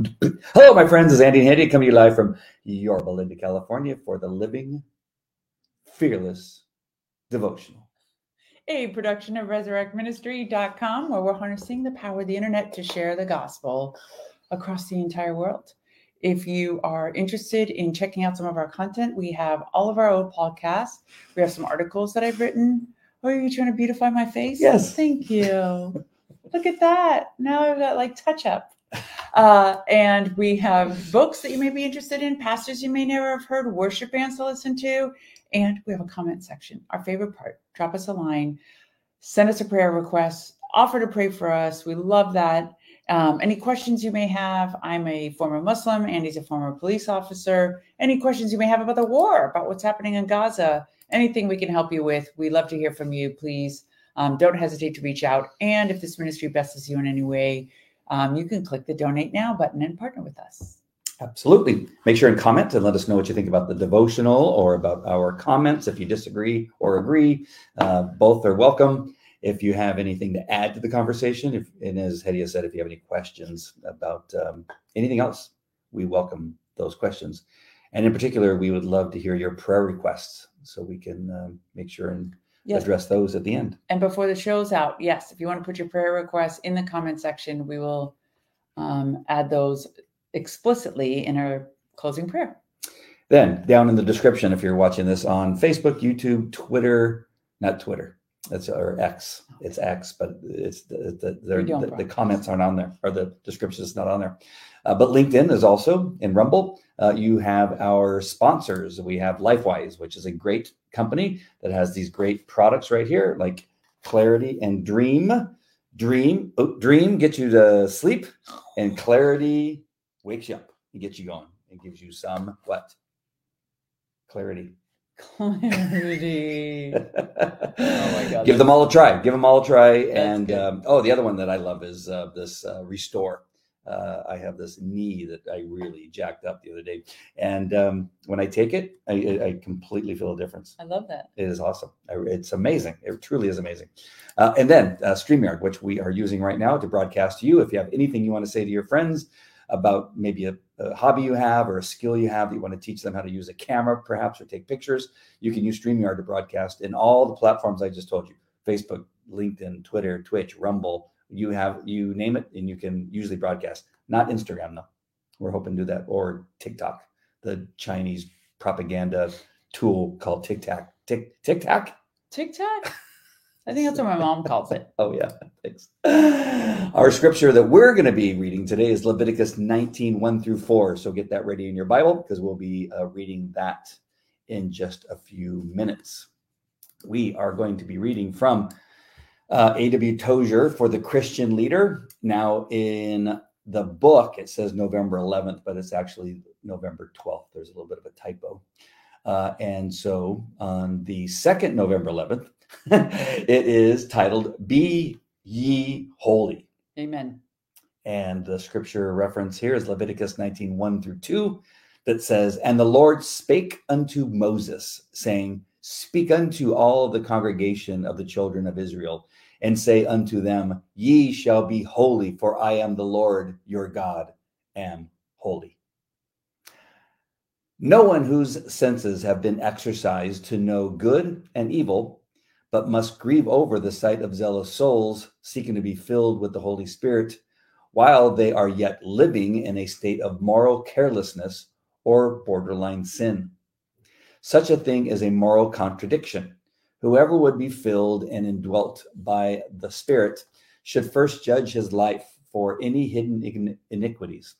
Hello, my friends. It's Andy and Andy coming to you live from Yorba Linda, California for the Living Fearless Devotional. A production of resurrectministry.com, where we're harnessing the power of the internet to share the gospel across the entire world. If you are interested in checking out some of our content, we have all of our old podcasts. We have some articles that I've written. Oh, are you trying to beautify my face? Yes. Thank you. Look at that. Now I've got like touch up. Uh, and we have books that you may be interested in, pastors you may never have heard, worship bands to listen to, and we have a comment section. Our favorite part drop us a line, send us a prayer request, offer to pray for us. We love that. Um, any questions you may have, I'm a former Muslim, Andy's a former police officer. Any questions you may have about the war, about what's happening in Gaza, anything we can help you with, we love to hear from you. Please um, don't hesitate to reach out. And if this ministry blesses you in any way, um, you can click the donate now button and partner with us. Absolutely. Make sure and comment and let us know what you think about the devotional or about our comments. If you disagree or agree, uh, both are welcome. If you have anything to add to the conversation, if, and as Hedieh said, if you have any questions about um, anything else, we welcome those questions. And in particular, we would love to hear your prayer requests so we can um, make sure and Yes. address those at the end. And before the show's out, yes, if you want to put your prayer requests in the comment section, we will um, add those explicitly in our closing prayer. Then down in the description, if you're watching this on Facebook, YouTube, Twitter, not Twitter, that's or X, it's X, but it's the the, You're the, the comments aren't on there or the description is not on there. Uh, but LinkedIn is also in Rumble. Uh, you have our sponsors. We have LifeWise, which is a great company that has these great products right here, like Clarity and Dream. Dream, oh, Dream gets you to sleep, and Clarity wakes you up. It gets you going. It gives you some what? Clarity. Clarity. oh God, Give them all a try. Give them all a try. That's and um, oh, the other one that I love is uh, this uh, Restore. Uh, I have this knee that I really jacked up the other day, and um, when I take it, I, I completely feel a difference. I love that. It is awesome. I- It's amazing. It truly is amazing. Uh, and then uh, StreamYard, which we are using right now to broadcast to you. If you have anything you want to say to your friends about maybe a, a hobby you have or a skill you have that you want to teach them how to use a camera, perhaps, or take pictures, you can use StreamYard to broadcast in all the platforms I just told you Facebook, LinkedIn, Twitter, Twitch, Rumble. You have, you name it, and you can usually broadcast. Not Instagram, though. We're hoping to do that, or TikTok, the Chinese propaganda tool called TikTok. Tik TikTok. Tic Tac? I think that's what my mom calls it. Oh yeah, thanks. Our scripture that we're going to be reading today is Leviticus 19, 1 through 4. So get that ready in your Bible because we'll be uh, reading that in just a few minutes. We are going to be reading from uh, A.W. Tozer for the Christian leader. Now, in the book, it says November 11th, but it's actually November 12th. There's a little bit of a typo. Uh, and so on the second November 11th, it is titled Be Ye Holy. Amen. And the scripture reference here is Leviticus 19 1 through 2 that says, And the Lord spake unto Moses, saying, Speak unto all the congregation of the children of Israel, and say unto them, Ye shall be holy, for I am the Lord your God, am holy. No one whose senses have been exercised to know good and evil, but must grieve over the sight of zealous souls seeking to be filled with the Holy Spirit while they are yet living in a state of moral carelessness or borderline sin. Such a thing is a moral contradiction. Whoever would be filled and indwelt by the Spirit should first judge his life for any hidden iniquities.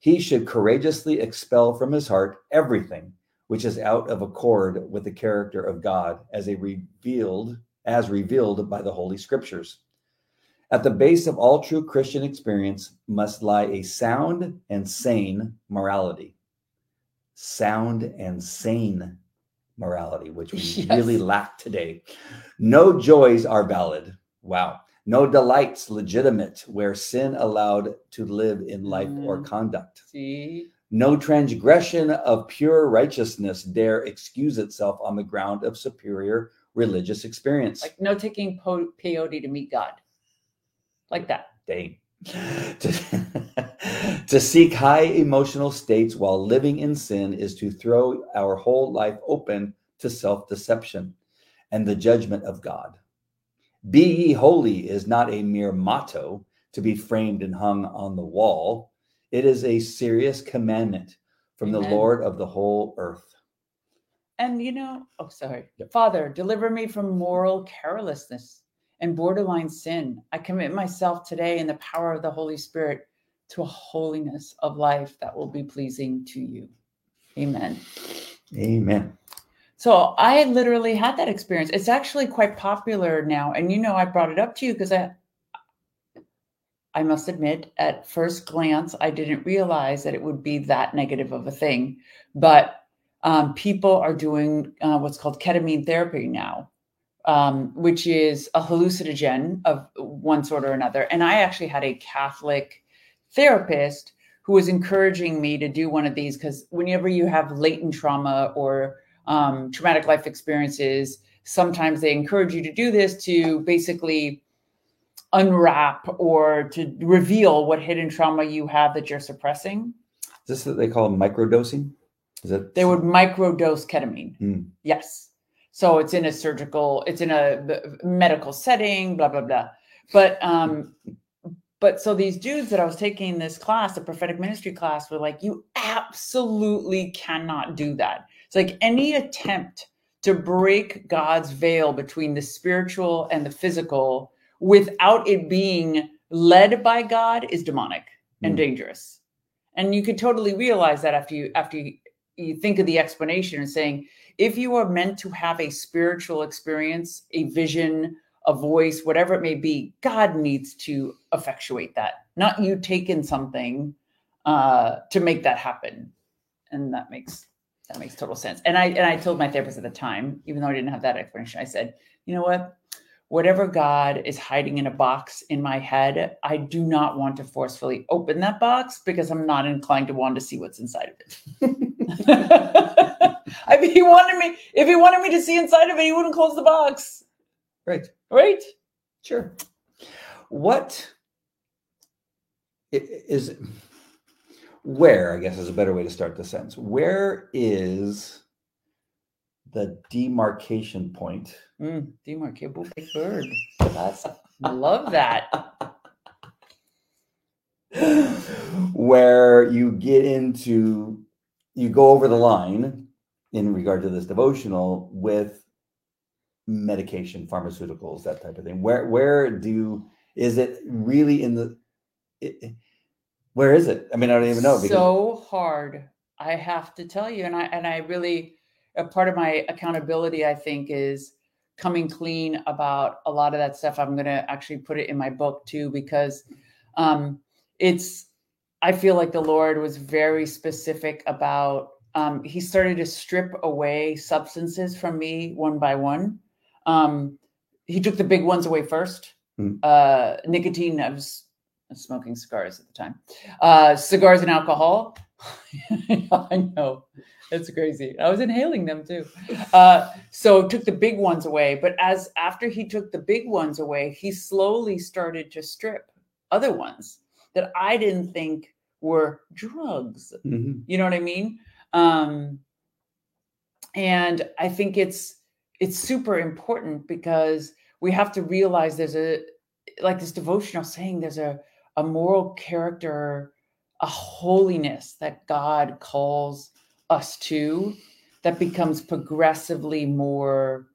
He should courageously expel from his heart everything which is out of accord with the character of God as a revealed as revealed by the holy scriptures. At the base of all true Christian experience must lie a sound and sane morality. Sound and sane morality, which we Yes. really lack today. No joys are valid. Wow. No delights legitimate where sin allowed to live in life or Mm. conduct. See? No transgression of pure righteousness dare excuse itself on the ground of superior religious experience. Like no taking po- peyote to meet God. Like that. Dang. To, seek high emotional states while living in sin is to throw our whole life open to self deception and the judgment of God. Be ye holy is not a mere motto to be framed and hung on the wall. It is a serious commandment from Amen. the Lord of the whole earth. And you know, oh, sorry. Yep. Father, deliver me from moral carelessness and borderline sin. I commit myself today in the power of the Holy Spirit to a holiness of life that will be pleasing to you. Amen. Amen. So I literally had that experience. It's actually quite popular now. And you know, I brought it up to you because I I must admit, at first glance, I didn't realize that it would be that negative of a thing. But um, people are doing uh, what's called ketamine therapy now, um, which is a hallucinogen of one sort or another. And I actually had a Catholic therapist who was encouraging me to do one of these because whenever you have latent trauma or um, traumatic life experiences, sometimes they encourage you to do this to basically unwrap or to reveal what hidden trauma you have that you're suppressing. Is this what they call microdosing? Is it? They would microdose ketamine. Hmm. Yes. So it's in a surgical, it's in a medical setting, blah, blah, blah. But, um, but so these dudes that I was taking this class, the prophetic ministry class, were like, you absolutely cannot do that. It's like any attempt to break God's veil between the spiritual and the physical without it being led by God is demonic and Mm. dangerous. And you could totally realize that after you after you, you think of the explanation and saying, if you are meant to have a spiritual experience, a vision, a voice, whatever it may be, God needs to effectuate that, not you taking something uh, to make that happen. And that makes that makes total sense. And I and I told my therapist at the time, even though I didn't have that explanation, I said, you know what? Whatever God is hiding in a box in my head, I do not want to forcefully open that box because I'm not inclined to want to see what's inside of it. I mean, he wanted me, if he wanted me to see inside of it, he wouldn't close the box. Right. Right? Sure. What is where, I guess is a better way to start the sentence. Where is the demarcation point Mm, demarcable big bird. That's I love that. where you get into you go over the line in regard to this devotional with medication pharmaceuticals that type of thing where where do is it really in the it, where is it i mean i don't even know because so hard. I have to tell you, and I and I really a part of my accountability, I think, is coming clean about a lot of that stuff. I'm gonna actually put it in my book too, because um it's I feel like the Lord was very specific about um he started to strip away substances from me one by one. Um he took the big ones away first. Hmm. Uh nicotine, I was smoking cigars at the time. Uh cigars and alcohol. I know. That's crazy. I was inhaling them too. Uh, so took the big ones away. But as after he took the big ones away, he slowly started to strip other ones that I didn't think were drugs. Mhm. You know what I mean? Um, and I think it's it's super important because we have to realize there's a like this devotional saying there's a a moral character, a holiness that God calls us to that becomes progressively more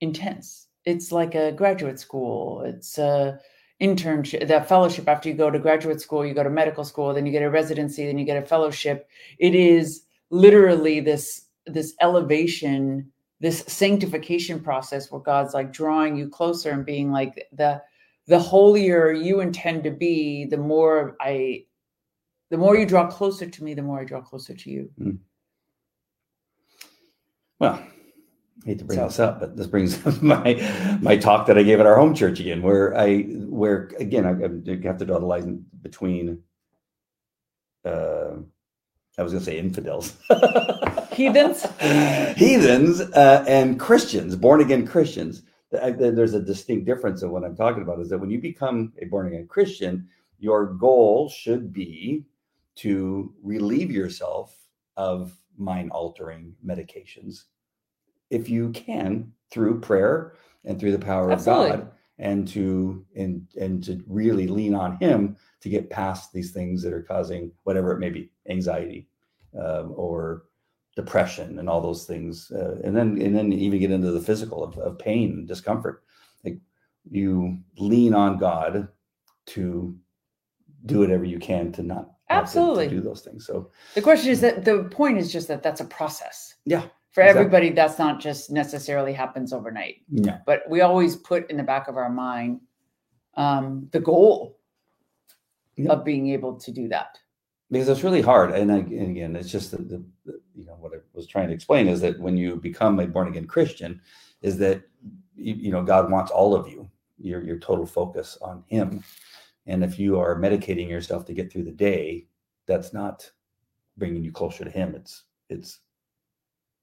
intense. It's like a graduate school. It's a internship, that fellowship after you go to graduate school, you go to medical school, then you get a residency, then you get a fellowship. It is literally this this elevation, this sanctification process where God's like drawing you closer and being like the the holier you intend to be, the more I the more you draw closer to me, the more I draw closer to you. well I hate to bring So- this up but this brings up my my talk that i gave at our home church again where i where again i, I have to draw the line between uh i was going to say infidels Heathens? heathens uh, and christians born again christians th- there's a distinct difference of what i'm talking about is that when you become a born again christian your goal should be to relieve yourself of mind altering medications if you can through prayer and through the power Absolutely. of God and to and and to really lean on him to get past these things that are causing whatever it may be anxiety um, or depression and all those things uh, and then and then even get into the physical of, of pain and discomfort like you lean on god to do whatever you can to not have to- Absolutely. to do those things so The question is that the point is just that that's a process. Yeah, For exactly. everybody, that's not just necessarily happens overnight. yeah But we always put in the back of our mind um, the goal Yeah. of being able to do that. Because it's really hard and, I, and again it's just the, the you know what i was trying to explain is that when you become a born again christian is that you, you know god wants all of you your your total focus on him. And if you are medicating yourself to get through the day that's not bringing you closer to him. It's it's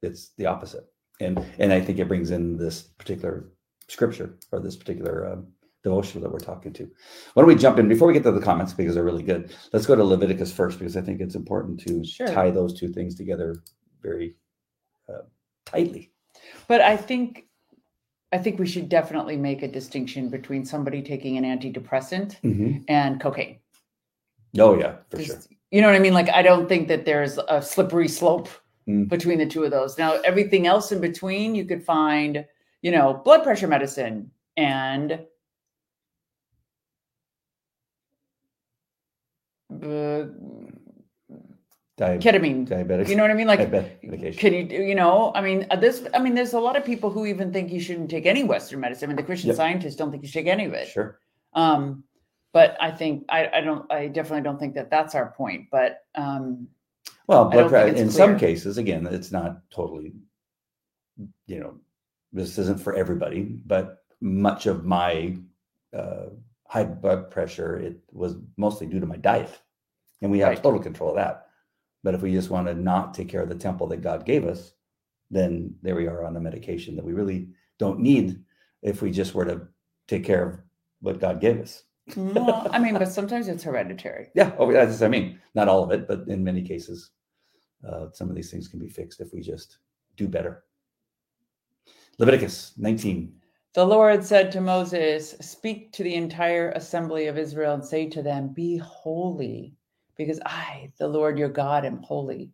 it's the opposite. And and i think it brings in this particular scripture or this particular um, devotional that we're talking to why don't we jump in before we get to the comments because they're really good let's go to leviticus first because i think it's important to Sure. tie those two things together very uh, tightly But I think I think we should definitely make a distinction between somebody taking an antidepressant and cocaine. oh yeah for sure You know what I mean? Like I don't think that there's a slippery slope Mm. between the two of those. Now everything else in between you could find, you know, blood pressure medicine and uh, Di- ketamine. diabetic You know what I mean? Like can you do- you know i mean uh, this i mean there's a lot of people who even think you shouldn't take any western medicine i mean the christian Yep. scientists don't think you should take any of it sure um but i think i i don't i definitely don't think that that's our point but um Well, blood don't think pressure it's in some cases, again, it's not totally, you know, this isn't for everybody, but much of my uh, high blood pressure it was mostly due to my diet, and we have Right. total control of that. But if we just want to not take care of the temple that God gave us, then there we are on a medication that we really don't need if we just were to take care of what God gave us. well, i mean but sometimes it's hereditary Yeah, oh, that's I mean, not all of it, but in many cases, uh, some of these things can be fixed if we just do better. Leviticus 19. the lord said to moses speak to the entire assembly of israel and say to them be holy because i the lord your god am holy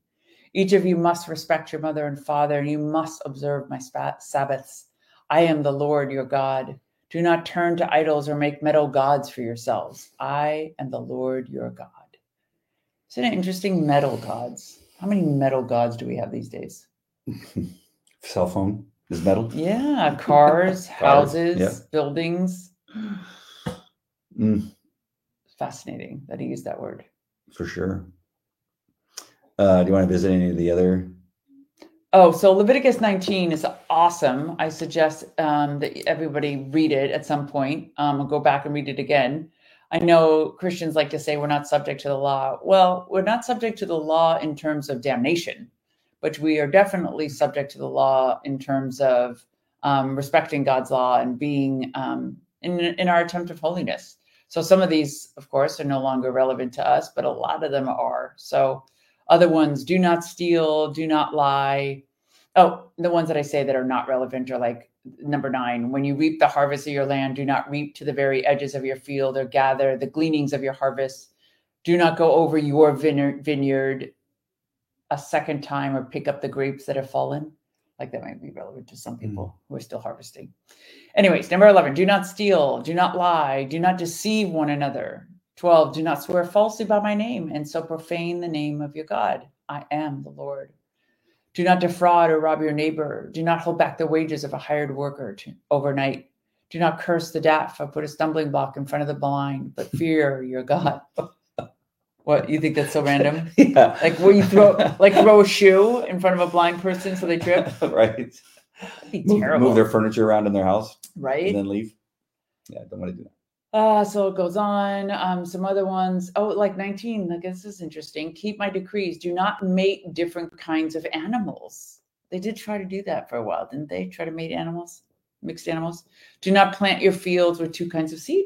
Each of you must respect your mother and father, and you must observe my Sabbaths. I am the Lord your God. Do not turn to idols or make metal gods for yourselves. I am the Lord your God. Isn't it interesting? Metal gods. How many metal gods do we have these days? Cell phone is metal. Yeah, cars, houses, yeah. buildings. Mm, Fascinating that he used that word. For sure. Uh, do you want to visit any of the other? Oh, so Leviticus 19 is awesome. I suggest um, that everybody read it at some point. Um, go back and read it again. I know Christians like to say we're not subject to the law. Well, we're not subject to the law in terms of damnation, but we are definitely subject to the law in terms of um, respecting God's law and being um, in, in our attempt of holiness. So some of these, of course, are no longer relevant to us, but a lot of them are. So other ones, do not steal, do not lie. Oh, the ones that I say that are not relevant are like number nine. When you reap the harvest of your land, do not reap to the very edges of your field or gather the gleanings of your harvest. Do not go over your vineyard, a second time or pick up the grapes that have fallen. Like that might be relevant to some hmm. people who are still harvesting. Anyways, number 11, do not steal, do not lie, do not deceive one another. 12, do not swear falsely by my name and so profane the name of your God. I am the Lord. Do not defraud or rob your neighbor. Do not hold back the wages of a hired worker to, overnight. Do not curse the deaf or put a stumbling block in front of the blind, but fear your God. What, you think that's so random? yeah. Like where you throw like throw a shoe in front of a blind person so they trip? right. That'd be Move, terrible. move their furniture around in their house right? and then leave. Yeah, don't want to do that. Uh, so it goes on. Um, some other ones. Oh, like 19. Like this is interesting. Keep my decrees. Do not mate different kinds of animals. They did try to do that for a while, didn't they? Try to mate animals, mixed animals. Do not plant your fields with two kinds of seed.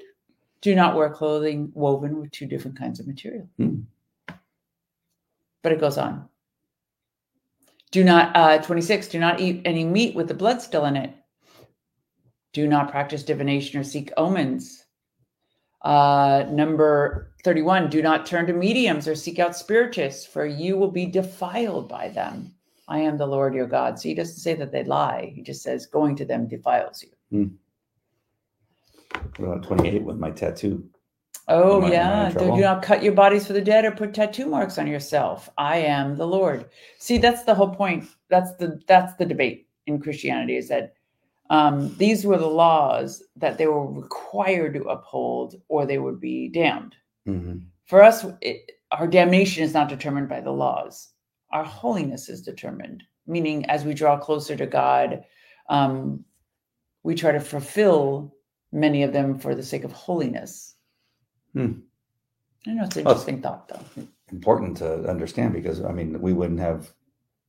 Do not wear clothing woven with two different kinds of material. Hmm. But it goes on. Do not, uh, 26, do not eat any meat with the blood still in it. Do not practice divination or seek omens. Uh, number 31, do not turn to mediums or seek out spiritists, for you will be defiled by them. I am the Lord your God. So he doesn't say that they lie. He just says going to them defiles you. What about 28 with my tattoo? Oh I- yeah. Do, not cut your bodies for the dead or put tattoo marks on yourself. I am the Lord. See, that's the whole point. That's the that's the debate in Christianity is that um, these were the laws that they were required to uphold, or they would be damned. Mhm. For us, it, our damnation is not determined by the laws. Our holiness is determined, meaning as we draw closer to God, um, we try to fulfill many of them for the sake of holiness. Hmm. I know it's an interesting thought, though. Important to understand because I mean we wouldn't have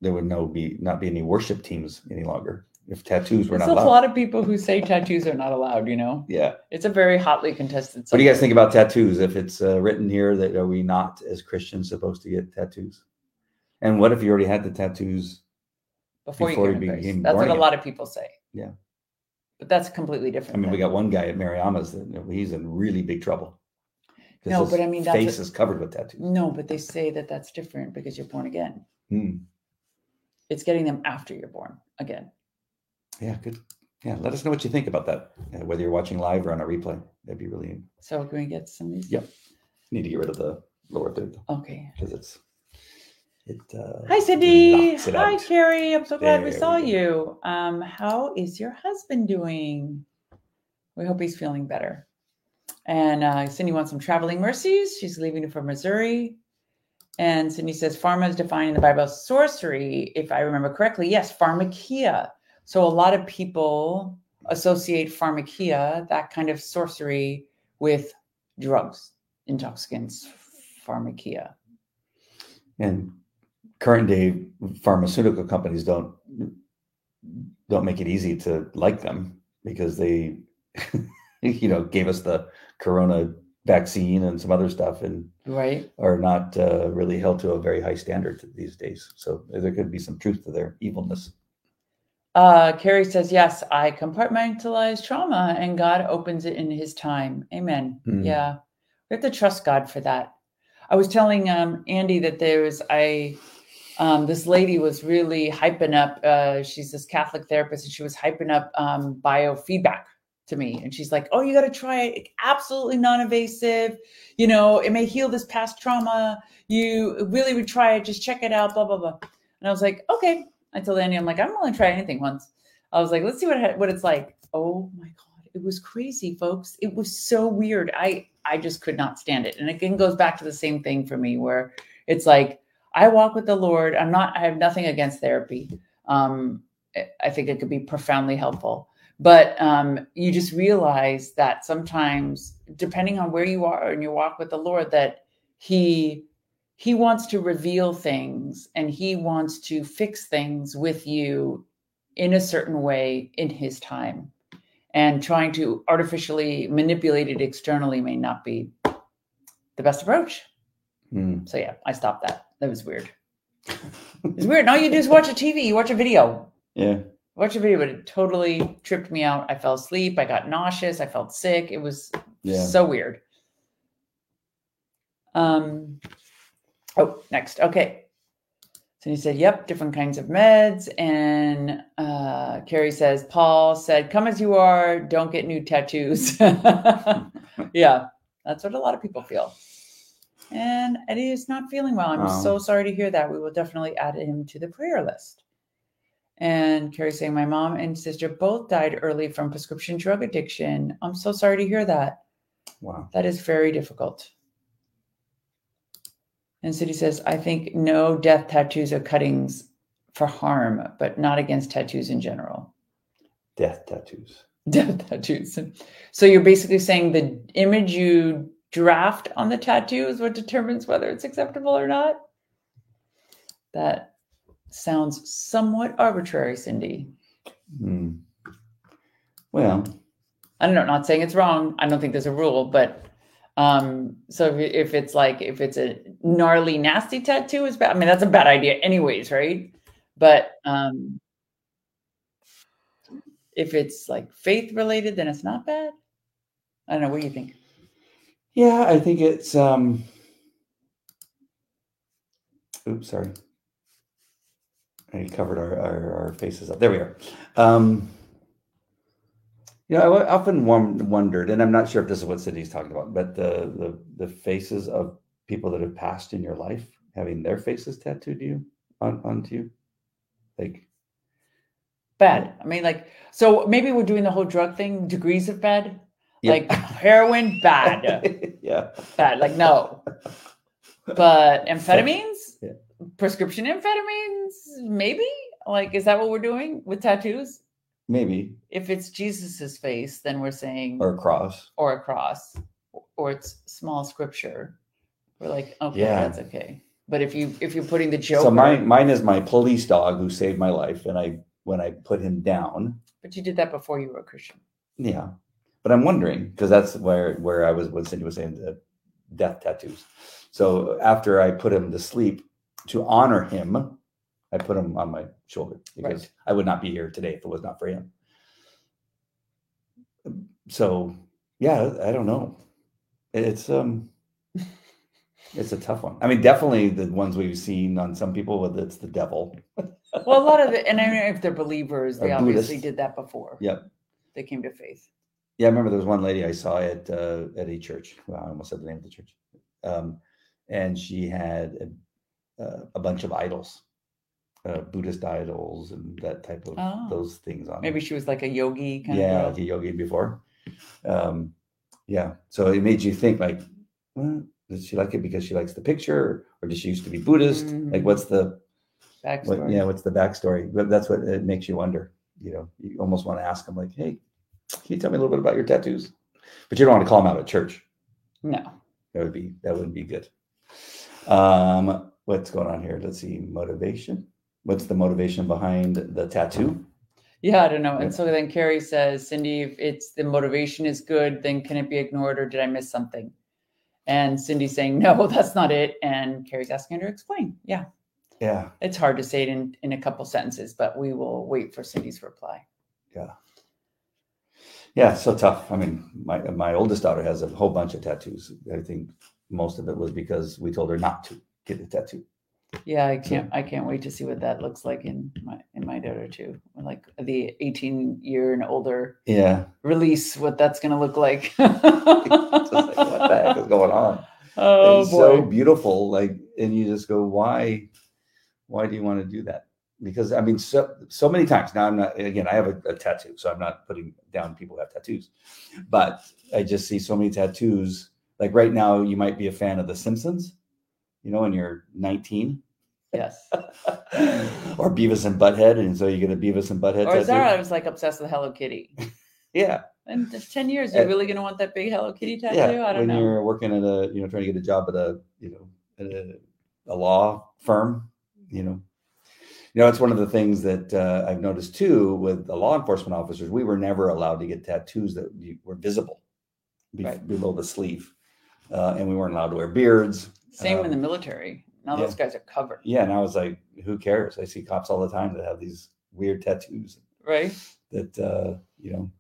there would no be not be any worship teams any longer if tattoos were There's not a lot of people who say tattoos are not allowed. You know, yeah. it's a very hotly contested. What do you guys think about tattoos? If it's uh, written here that are we not as Christians supposed to get tattoos? And what if you already had the tattoos? before, before you you get embraced? became That's what a lot of people say. Yeah. But that's completely different. I mean, we got one guy at Mariama's that you know, he's in really big trouble. No, but I mean, that's face is covered with tattoos. no, but they say that that's different because you're born again. Hmm. It's getting them after you're born again. Yeah, good. Yeah, let us know what you think about that. uh, whether you're watching live or on a replay, that'd be really So can we get some of these? Yep. need to get rid of the lower third Okay. because it's it. Uh, Hi, Cindy. Hi, out. Carrie. I'm so glad we There saw we go. you. Um, how is your husband doing? We hope he's feeling better. And uh, Cindy wants some traveling mercies. She's leaving for Missouri. And Cindy says pharma is defined in the Bible as sorcery, if I remember correctly. Yes, pharmakeia. So a lot of people associate pharmakeia, that kind of sorcery, with drugs, intoxicants, pharmakeia. and current day pharmaceutical companies don't don't make it easy to like them because they you know gave us the corona vaccine and some other stuff and Right. are not uh, really held to a very high standard these days so there could be some truth to their evilness Uh, Carrie says, Yes, I compartmentalize trauma and God opens it in his time. Amen. Mm. Yeah. We have to trust God for that. I was telling um, Andy that there was I um, this lady was really hyping up. Uh, she's this Catholic therapist, and she was hyping up um, biofeedback to me. And she's like, "Oh, you got to try it. Absolutely non-invasive. You know, it may heal this past trauma. You really would try it. Just check it out. Blah blah blah." And I was like, "Okay." I told Andy, "I'm like, I'm willing to try anything once." I was like, "Let's see what what it's like." Oh my god, it was crazy, folks. It was so weird. I I just could not stand it. And again, goes back to the same thing for me, where it's like I walk with the Lord. I'm not. I have nothing against therapy. Um, I- think it could be profoundly helpful. But um, you just realize that sometimes, depending on where you are in your walk with the Lord, that He He wants to reveal things and He wants to fix things with you in a certain way in His time. And trying to artificially manipulate it externally may not be the best approach. Hmm. So yeah, I stopped that. That was weird. It's weird. And all you do is watch a TV, you watch a video. yeah Watch a video, but it totally tripped me out. I fell asleep. I got nauseous. I felt sick. It was yeah so weird. Um. Oh, next. Okay. So he said, "Yep, different kinds of meds." And uh, Carrie says, "Paul said, come as you are. Don't get new tattoos." yeah, that's what a lot of people feel. And Eddie is not feeling well. I'm so um. sorry to hear that. We will definitely add him to the prayer list. And Carrie saying, My mom and sister both died early from prescription drug addiction. I'm so sorry to hear that. wow That is very difficult. And Cindy says, I think no death tattoos or cuttings for harm, but not against tattoos in general. death tattoos Death tattoos. So you're basically saying the image you draft on the tattoo is what determines whether it's acceptable or not? That sounds somewhat arbitrary, Cindy. Hmm. well I don't know, not saying it's wrong. I don't think there's a rule, but Um, so if, if it's like if it's a gnarly, nasty tattoo, is bad. I mean, that's a bad idea, anyways, right? But um, if it's like faith related, then it's not bad. I don't know. What do you think? Yeah, I think it's um oops, sorry. I covered our, our, our faces up. There we are. Um you know, I often wondered, and I'm not sure if this is what Cindy's talking about, but the, the the faces of people that have passed in your life, having their faces tattooed you on onto you, like bad. I mean, like, so maybe we're doing the whole drug thing, degrees of bad. Yep. Like heroin, bad. yeah. Bad. Like, no. But amphetamines, yeah. prescription amphetamines, maybe? Like, is that what we're doing with tattoos? Maybe. If it's Jesus's face, then we're saying or a cross. Or a cross. Or it's small scripture. We're like, okay, yeah. that's okay. But if you if you're putting the joke So mine mine is my police dog who saved my life and I when I put him down. But you did that before you were a Christian. Yeah. But I'm wondering, because that's where where I was when Cindy was saying the death tattoos. So after I put him to sleep to honor him, I put him on my shoulder because right. I would not be here today if it was not for him. So yeah, I don't know. It's um it's a tough one. I mean, definitely the ones we've seen on some people, whether it's the devil. well, a lot of it, and I mean if they're believers, they obviously Buddhist. did that before. Yep. They came to faith. Yeah, I remember there was one lady I saw at uh, at a church. Well, I almost said the name of the church. Um, and she had a, uh, a bunch of idols uh, Buddhist idols and that type of oh. those things on. Maybe she was like a yogi kind yeah, of. like a yogi before. Um, yeah, so it made you think like, well, does she like it because she likes the picture, or does she used to be Buddhist? Mm-hmm. Like, what's the backstory? What, yeah, what's the backstory? But that's what it makes you wonder. You know, you almost want to ask them like, hey, can you tell me a little bit about your tattoos? But you don't want to call them out at church. No, that would be that wouldn't be good. Um, what's going on here? Let's see, motivation what's the motivation behind the tattoo? Yeah, I don't know. And so then Carrie says, Cindy, if it's the motivation is good, then can it be ignored or did I miss something? And Cindy's saying, no, that's not it. And Carrie's asking her to explain. Yeah. Yeah. It's hard to say it in, in a couple sentences, but we will wait for Cindy's reply. Yeah. Yeah, so tough. I mean, my my oldest daughter has a whole bunch of tattoos. I think most of it was because we told her not to get a tattoo. Yeah, I can't. I can't wait to see what that looks like in my in my daughter too. Like the eighteen year and older. Yeah. Release what that's going to look like. like. What the heck is going on? Oh it's boy. so beautiful. Like, and you just go, why? Why do you want to do that? Because I mean, so so many times now. I'm not. Again, I have a, a tattoo, so I'm not putting down people who have tattoos, but I just see so many tattoos. Like right now, you might be a fan of The Simpsons you know, when you're 19. Yes. or Beavis and Butthead, and so you get a Beavis and Butthead. Or Zara was like obsessed with Hello Kitty. yeah. In ten years, uh, you're really gonna want that big Hello Kitty tattoo. Yeah, I don't when know. you're working at a, you know, trying to get a job at a, you know, a, a law firm, you know, you know, it's one of the things that uh, I've noticed too with the law enforcement officers. We were never allowed to get tattoos that were visible be- right. below the sleeve, uh, and we weren't allowed to wear beards. Same um, in the military. Now yeah. those guys are covered. Yeah, and I was like, who cares? I see cops all the time that have these weird tattoos. Right. That uh, you know.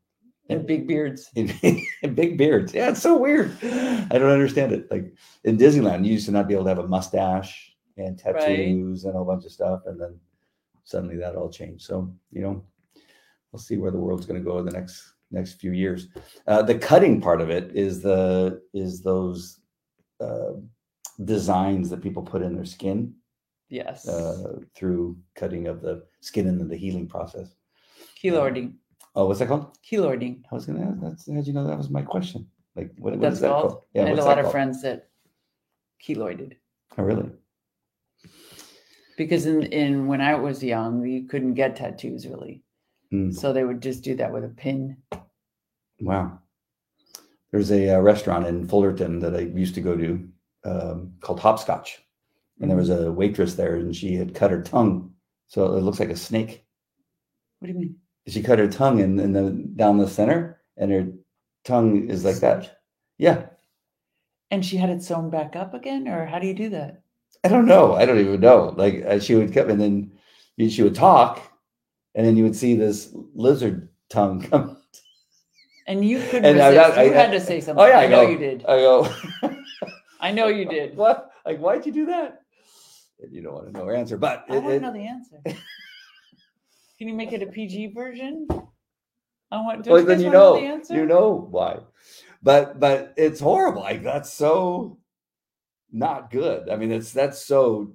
And big beards. and big beards. Yeah, it's so weird. I don't understand it. Like in Disneyland, you used to not be able to have a mustache and tattoos right. and a whole bunch of stuff, and then suddenly that all changed. So you know, we'll see where the world's going to go in the next next few years. Uh, the cutting part of it is the is those uh, designs that people put in their skin. Yes. Uh, through cutting of the skin into the healing process. Keloiding. oh, what's that called? Keloiding. I was gonna ask. That's how'd you know that was my question? Like what, what that's is that called? called? Yeah, I had a lot of friends that keloided. Oh, really? Because in in when I was young, you couldn't get tattoos really, mm. so they would just do that with a pin. Wow. There's a, a uh, restaurant in Fullerton that I used to go to um, called hopscotch, and there was mm. a waitress there, and she had cut her tongue, so it looks like a snake. What do you mean? She cut her tongue in, in the down the center, and her tongue is like that. Yeah. And she had it sewn back up again, or how do you do that? I don't know. I don't even know. Like uh, she would come and then you- she would talk, and then you would see this lizard tongue come. Out. And you couldn't And I- resist. I- you I- had to say something. Oh yeah, I, I, know go, you did. I go. I know you did. what? Like, why'd you do that? And you don't want to know her answer, but I want to know the answer. Can you make it a PG version? I want. Don't well, you then you wanna know, the answer? you know why. But but it's horrible. Like that's so not good. I mean, it's that's so.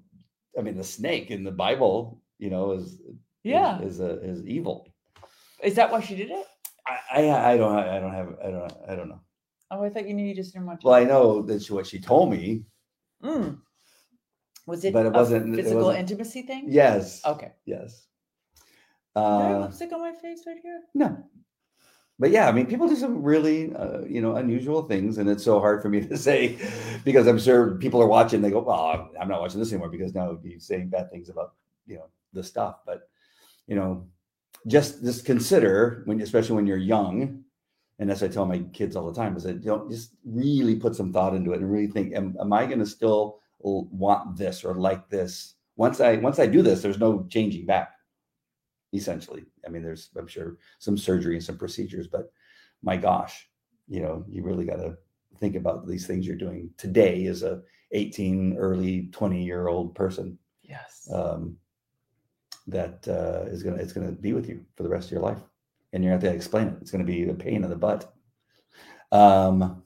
I mean, the snake in the Bible, you know, is Yeah. is, is, a, is evil. Is that why she did it? I, I I don't I don't have I don't I don't know. Oh, I thought you knew you just didn't want to. Well, I know that's what she told me. Mm. Was it? But it wasn't- it physical wasn't- intimacy thing. Yes. Okay. Yes. Do I have Uh, lipstick on my face right here? no. But yeah, I mean, people do some really, uh, you know, unusual things, and it's so hard for me to say because I'm sure people are watching. They go, "Well, I'm- not watching this anymore because now he's saying bad things about, you know, the stuff." But you know, just just consider when, especially when you're young, and that's what I tell my kids all the time is that you know, just really put some thought into it and really think, "Am, am I going to still want this or like this?" Once I once I do this, there's no changing back. Essentially, I mean, there's I'm sure some surgery and some procedures, but my gosh, you know, you really got to think about these things you're doing today as a 18, early 20 year old person Yes. um, that uh, is gonna it's gonna be with you for the rest of your life, and you're gonna have to explain it. It's gonna be a pain in the butt. Um,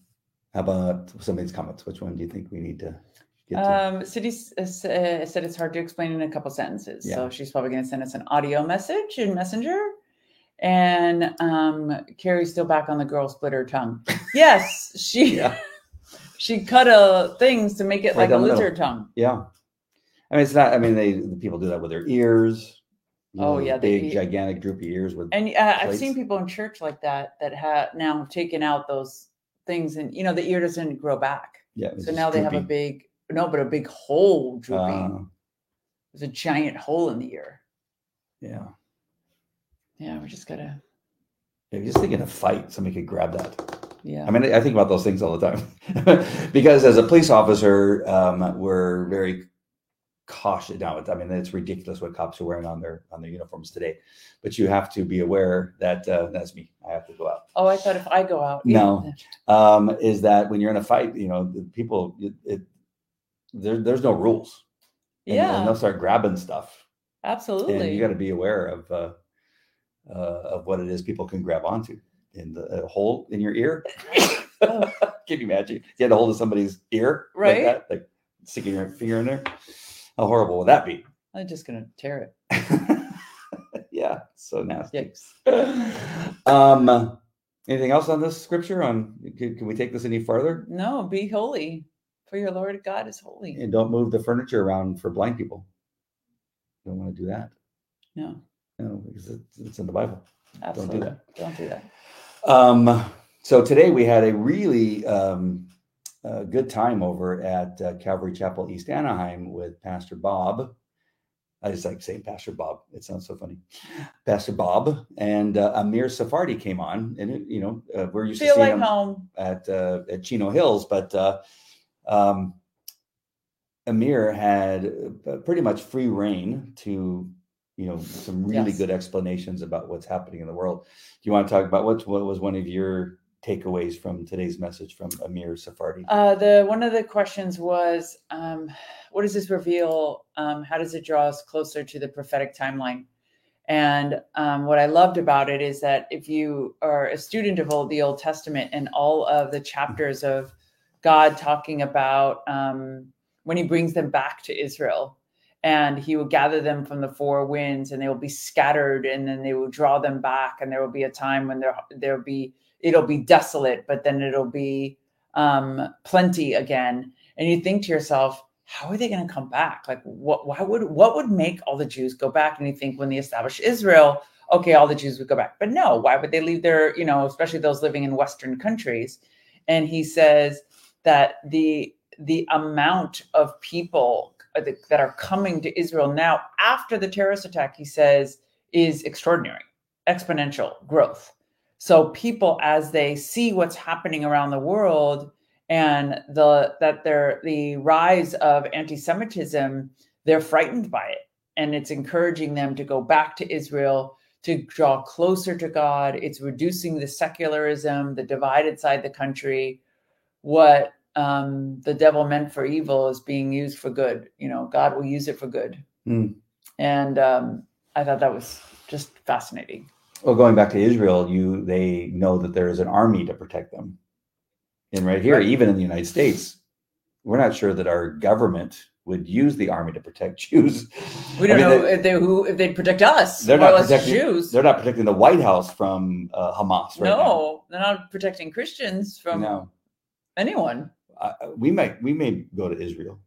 how about some of these comments? Which one do you think we need to to? Um, Cindy uh, uh, said it's hard to explain in a couple sentences. So she's probably going to send us an audio message in Messenger. And um, Carrie's still back on the girl split her tongue. Yes, she yeah, she cut a things to make it Right like a down the middle. lizard tongue. yeah. I mean, it's not. I mean, they the people do that with their ears. Oh, yeah, big, eat- gigantic, droopy ears with. And uh, I've seen people in church like that that have now taken out those things, and you know the ear doesn't grow back. yeah, So now they have a big no, but a big hole drooping. Uh, There's a giant hole in the ear. yeah. Yeah, we just gotta. If you're just thinking a fight, somebody could grab that. Yeah. I mean, I think about those things all the time because as a police officer, um, we're very cautious now. I mean, it's ridiculous what cops are wearing on their on their uniforms today, but you have to be aware that uh, that's me. I have to go out. Oh, I thought if I go out. No. Um, is that when you're in a fight, you know, the people, it, it there, there's no rules. And- Yeah, and they'll start grabbing stuff, and absolutely. you got to be aware of uh, uh, of what it is people can grab onto. In the a hole in your ear. Oh. Can you imagine? You had a hold of somebody's ear, Right. Like, that, like sticking your finger in there. How horrible would that be? I'm just gonna tear it. yeah, so nasty. Yikes. Um, anything else on this scripture? On can, can we take this any further? No, be holy, for your Lord God is holy. And don't move the furniture around for blind people. Don't want to do that. No, No, because it's, it's in the Bible. absolutely. that. Don't do that. Um, so today we had a really um, uh, good time over at uh, Calvary Chapel East Anaheim with Pastor Bob. I just like saying Pastor Bob. It sounds so funny. Pastor Bob and uh, Amir Tsarfati came on, and it, you know uh, we're used Feel to seeing like him home. at uh, at Chino Hills, but uh, um, Amir had uh, pretty much free reign to you know some really Yes. good explanations about what's happening in the world. Do you want to talk about what what was one of your takeaways from today's message from Amir Tsarfati? Uh, the one of the questions was, um, what does this reveal? Um, how does it draw us closer to the prophetic timeline? And um, what I loved about it is that if you are a student of old, the Old Testament and all of the chapters of God talking about um, when He brings them back to Israel, and He will gather them from the four winds, and they will be scattered, and then they will draw them back, and there will be a time when there there'll be it'll be desolate, but then it'll be um, plenty again. And you think to yourself, how are they going to come back? Like, what? Why would what would make all the Jews go back? And you think when they established Israel, okay, all the Jews would go back, but no. Why would they leave their, you know, especially those living in Western countries? And he says that the the amount of people uh, that are coming to Israel now after the terrorist attack, he says, is extraordinary, exponential growth. So people, as they see what's happening around the world and the that they're the rise of anti-Semitism, they're frightened by it, and it's encouraging them to go back to Israel to draw closer to God. It's reducing the secularism, the divided side of the country. What um, the devil meant for evil is being used for good. You know, God will use it for good. Mm. And um, I thought that was just fascinating. Well, going back to Israel, you they know that there is an army to protect them. And right here, Right. even in the United States, we're not sure that our government would use the army to protect Jews. We don't I mean, know they- if they who if they'd protect us. They're not protecting- Jews. They're not protecting the White House from uh, Hamas right no, they're not protecting Christians from No, anyone. I- we might we may go to Israel.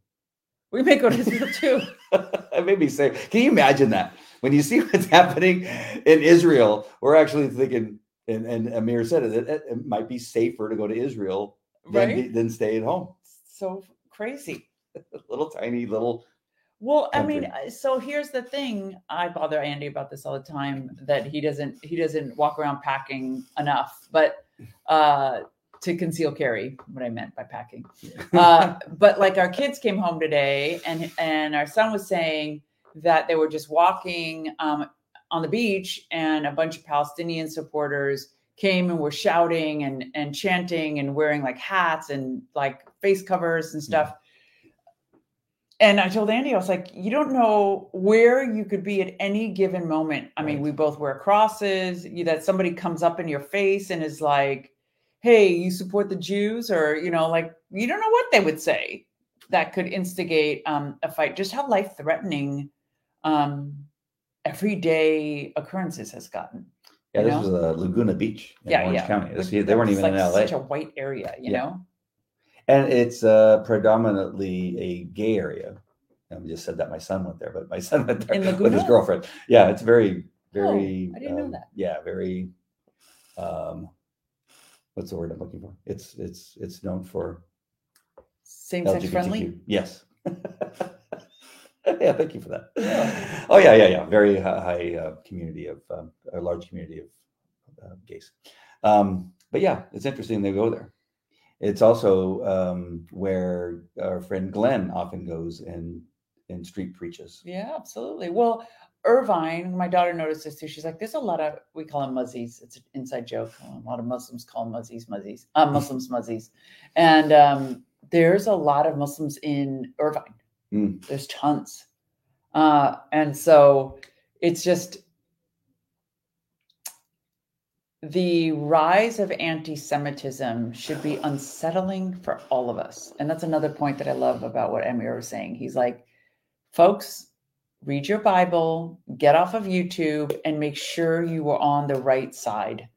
We may go to Israel too. it made me say, can you imagine that? When you see what's happening in Israel, we're actually thinking, and, and Amir said it, it, it might be safer to go to Israel than, right? than stay at home. So crazy. little tiny little. Well, I mean, uh, so here's the thing. I bother Andy about this all the time that he doesn't he doesn't walk around packing enough, but uh to conceal carry what I meant by packing. Uh but like our kids came home today and and our son was saying that they were just walking um on the beach and a bunch of Palestinian supporters came and were shouting and and chanting and wearing like hats and like face covers and stuff. And I told Andy, I was like, you don't know where you could be at any given moment. I mean, Right. we both wear crosses, you, that somebody comes up in your face and is like, hey, you support the Jews, or, you know, like, you don't know what they would say that could instigate um, a fight. Just how life threatening um, everyday occurrences has gotten. Yeah, this know? was uh, Laguna Beach in Yeah, Orange yeah. County. This- they weren't even in LA. Such a white area, you Yeah. know? and it's uh, predominantly a gay area. I just said that my son went there, but my son went there with his girlfriend. Yeah, it's very, very. Oh, I didn't know um, that. Yeah, very. Um, what's the word I'm looking for? It's it's it's known for Same sex friendly. Yes. yeah, thank you for that. Oh yeah, yeah, yeah. Very high uh, community of um, a large community of uh, gays. Um, but yeah, it's interesting they go there. It's also um, where our friend Glenn often goes and and street preaches. Yeah, absolutely. Well, Irvine, my daughter noticed this too. She's like, there's a lot of, we call them muzzies. It's an inside joke. A lot of Muslims call them muzzies, muzzies, uh, Muslims, muzzies. And um, there's a lot of Muslims in Irvine. Mm. There's tons. Uh, and so it's just the rise of anti Semitism should be unsettling for all of us. And that's another point that I love about what Amir was saying. He's like, folks, read your Bible, get off of YouTube, and make sure you are on the right side.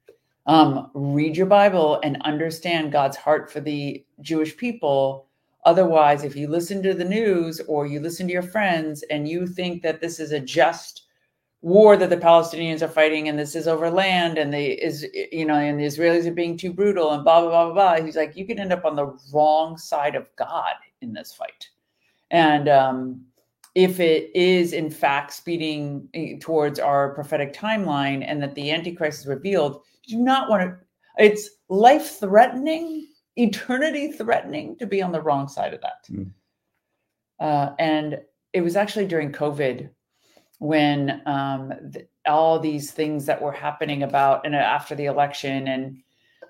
Um, read your Bible and understand God's heart for the Jewish people. Otherwise, if you listen to the news or you listen to your friends and you think that this is a just war that the Palestinians are fighting and this is over land and the is you know and the Israelis are being too brutal and blah blah blah blah blah. He's like, you can end up on the wrong side of God in this fight. And um, if it is in fact speeding eh, towards our prophetic timeline and that the Antichrist is revealed, you do not want to. It's life threatening, eternity threatening to be on the wrong side of that. Mm. Uh, and it was actually during COVID when um, th- all these things that were happening about and after the election and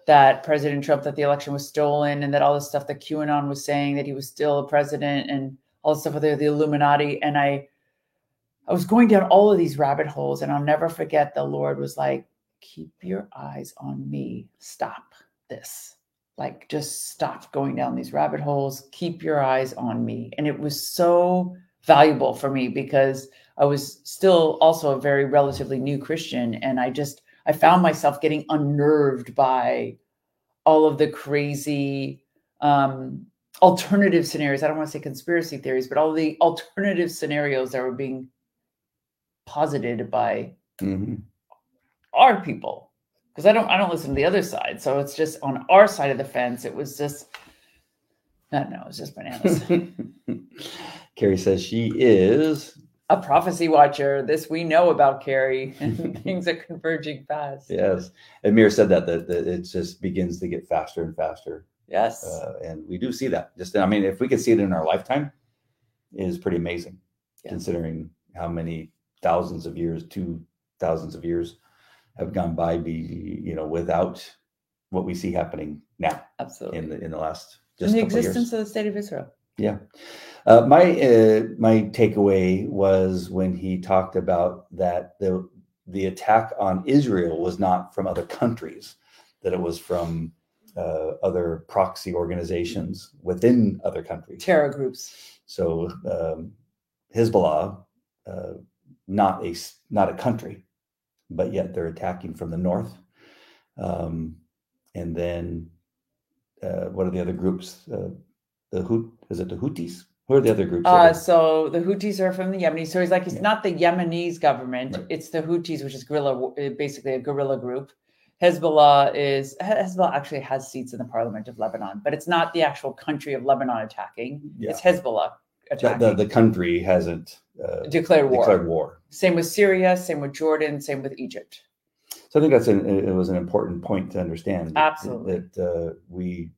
that President Trump that the election was stolen and that all the stuff that QAnon was saying that he was still a president and all the stuff with the, Illuminati. And I I was going down all of these rabbit holes and I'll never forget the Lord was like keep your eyes on me. Stop this. Like just stop going down these rabbit holes. Keep your eyes on me. And it was so valuable for me because I was still also a very relatively new Christian. And I just I found myself getting unnerved by all of the crazy um, alternative scenarios. I don't want to say conspiracy theories, but all the alternative scenarios that were being posited by Mhm. our people. Because I don't I don't listen to the other side. So it's just on our side of the fence. It was just I don't know, it was just bananas. Carrie says she is. a prophecy watcher. This we know about Carrie, and things are converging fast. Yes. Amir said that, that that it just begins to get faster and faster Yes. uh, and we do see that. Just I mean, if we could see it in our lifetime, it is pretty amazing, Yeah. considering how many thousands of years, two thousands of years, have gone by. Be you know without what we see happening now Absolutely. in the in the last In just the couple of existence of the state of Israel. Yeah. Uh, my uh, my takeaway was when he talked about that the the attack on Israel was not from other countries, that it was from uh, other proxy organizations within other countries. Terror groups. So um, Hezbollah, uh, not a not a country, but yet they're attacking from the north. Um, and then uh, what are the other groups? Uh, the Hout is it the Houthis? Who are the other groups? Uh, so the Houthis are from the Yemenis. So he's like, it's Yeah. not the Yemenis government; Right. it's the Houthis, which is guerrilla, uh, basically a guerrilla group. Hezbollah is Hezbollah actually has seats in the parliament of Lebanon, but it's not the actual country of Lebanon attacking. Yeah. It's Hezbollah the, attacking. the, the country hasn't uh, declared war. declared war. Same with Syria. Same with Jordan. Same with Egypt. So I think that's an, it was an important point to understand. that- Absolutely. that uh, we,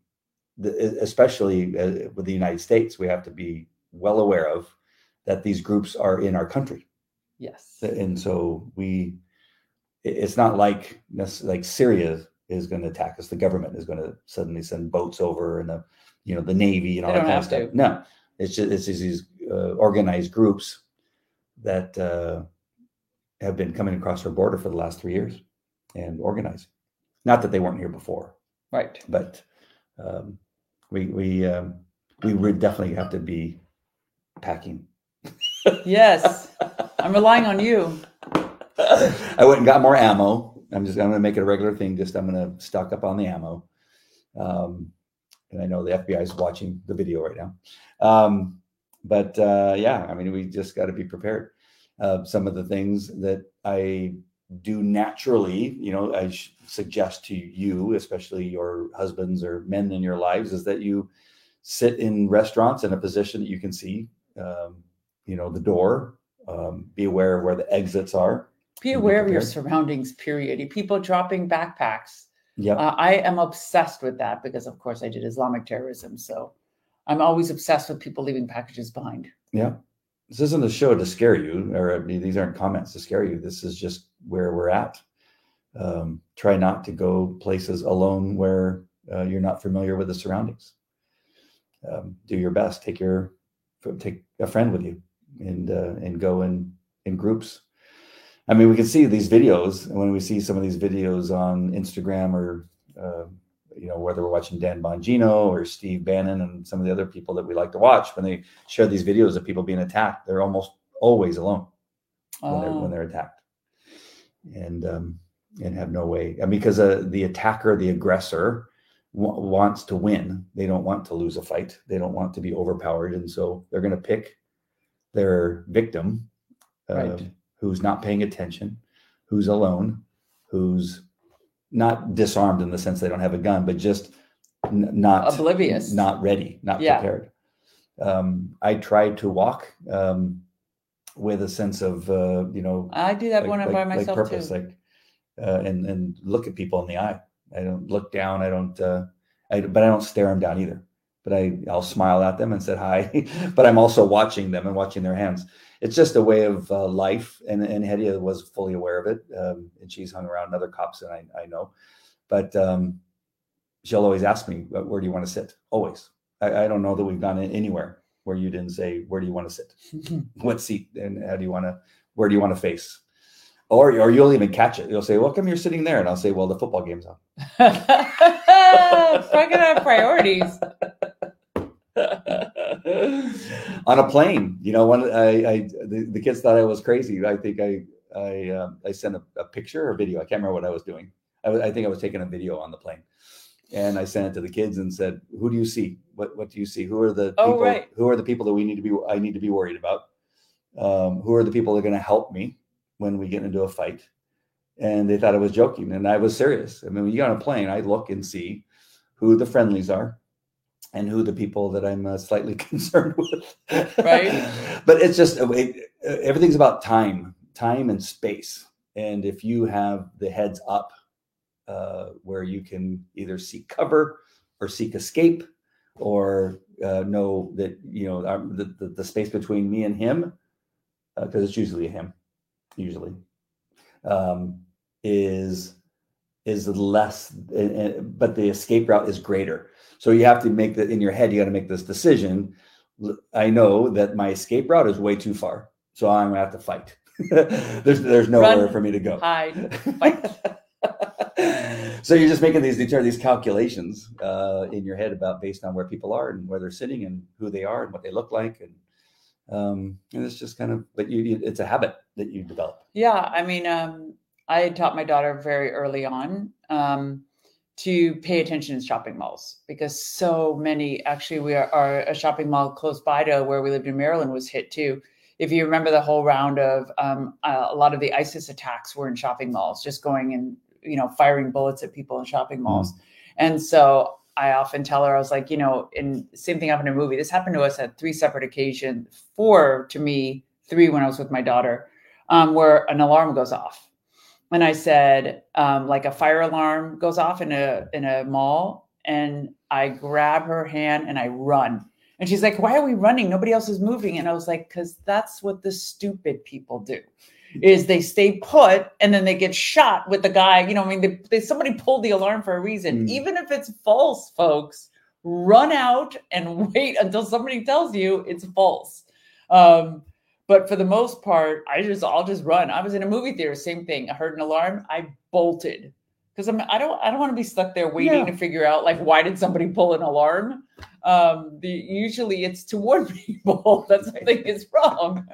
especially uh, with the United States, we have to be well aware of that these groups are in our country, Yes. and so we, it's not like like Syria is going to attack us. The government is going to suddenly send boats over and the, you know, the navy and all that kind of stuff. No, it's just it's just these uh, organized groups that uh, have been coming across our border for the last three years and organizing. Not that they weren't here before, Right. but um, we we um, we would definitely have to be packing. Yes. I'm relying on you. I went and got more ammo. I'm just I'm going to make it a regular thing. Just I'm going to stock up on the ammo. Um, and I know the FBI is watching the video right now. Um, but uh, yeah, I mean, we just got to be prepared. Uh, some of the things that I do naturally, you know, I suggest to you, especially your husbands or men in your lives, is that you sit in restaurants in a position that you can see, um, you know, the door. Um, be aware of where the exits are. Be aware of your surroundings, period. People dropping backpacks. Yeah. Uh, I am obsessed with that because, of course, I did Islamic terrorism. So I'm always obsessed with people leaving packages behind. Yeah. This isn't a show to scare you, or I mean, these aren't comments to scare you. This is just where we're at. Um, try not to go places alone where uh, you're not familiar with the surroundings. Um, do your best. Take your take a friend with you, and uh, and go in in groups. I mean, we can see these videos, and when we see some of these videos on Instagram or uh, you know whether we're watching Dan Bongino or Steve Bannon and some of the other people that we like to watch, when they share these videos of people being attacked, they're almost always alone when they're when Oh, they're attacked, and um, and have no way. And because uh, the attacker, the aggressor, w- wants to win. They don't want to lose a fight. They don't want to be overpowered, and so they're going to pick their victim, um, Right. Who's not paying attention, who's alone, who's not disarmed in the sense they don't have a gun, but just n- not Oblivious. not ready, not Yeah. prepared. Um, I try to walk um, with a sense of uh, you know I do that when I'm by myself purpose, too. like uh, and and look at people in the eye. I don't look down. I don't. Uh, I but I don't stare them down either. But I I'll smile at them and say hi. but I'm also watching them and watching their hands. It's just a way of uh, life. And and Hedieh was fully aware of it. Um, and she's hung around other cops than I I know. But um, she'll always ask me, "Where do you want to sit?" Always. I, I don't know that we've gone anywhere where you didn't say, "Where do you want to sit?" what seat and how do you want to where do you want to face or or you'll even catch it you'll say well come you're sitting there and i'll say well the football game's on Fucking have priorities. on a plane you know when i i the, the kids thought i was crazy. I think i i um, i sent a, a picture or video. I can't remember what i was doing. I, I think i was taking a video on the plane. And i sent it to the kids and said who do you see? What what do you see? Who are the Oh, people right. who are the people that we need to be i need to be worried about? Um, who are the people that are going to help me when we get into a fight? And they thought I was joking and I was serious. I mean, when you get on a plane, I look and see who the friendlies are and who the people that I'm uh, slightly concerned with. Right. but it's just uh, it, uh, everything's about time, time and space. And if you have the heads up uh, where you can either seek cover or seek escape or uh, know that you know our, the, the, the space between me and him because uh, it's usually him usually um, is is less but the escape route is greater. So you have to make that in your head you got to make this decision. I know that my escape route is way too far so i'm gonna have to fight. There's there's nowhere Run, for me to go. hide fight. So you're just making these these calculations uh, in your head about based on where people are and where they're sitting and who they are and what they look like and um, and it's just kind of but you it's a habit that you develop. Yeah i mean um, i taught my daughter very early on um, to pay attention in shopping malls because so many actually we are, are, a shopping mall close by to where we lived in maryland was hit too if you remember the whole round of um, a lot of the isis attacks were in shopping malls just going and you know firing bullets at people in shopping malls mm. and so I often tell her, I was like, you know, and same thing happened in a movie. This happened to us at three separate occasions, four to me, three when I was with my daughter, um, where an alarm goes off. And I said, um, like a fire alarm goes off in a in a mall, and I grab her hand and I run. And she's like, "Why are we running? Nobody else is moving." And I was like, "Cause that's what the stupid people do." is they stay put and then they get shot with the guy. You know, I mean, they, they somebody pulled the alarm for a reason, mm. even if it's false, folks. Run out and wait until somebody tells you it's false. Um, but for the most part, I just I'll just run. I was in a movie theater, same thing. I heard an alarm, I bolted because I'm I don't I don't want to be stuck there waiting yeah. to figure out like why did somebody pull an alarm. Um, the usually it's to warn people that something is wrong.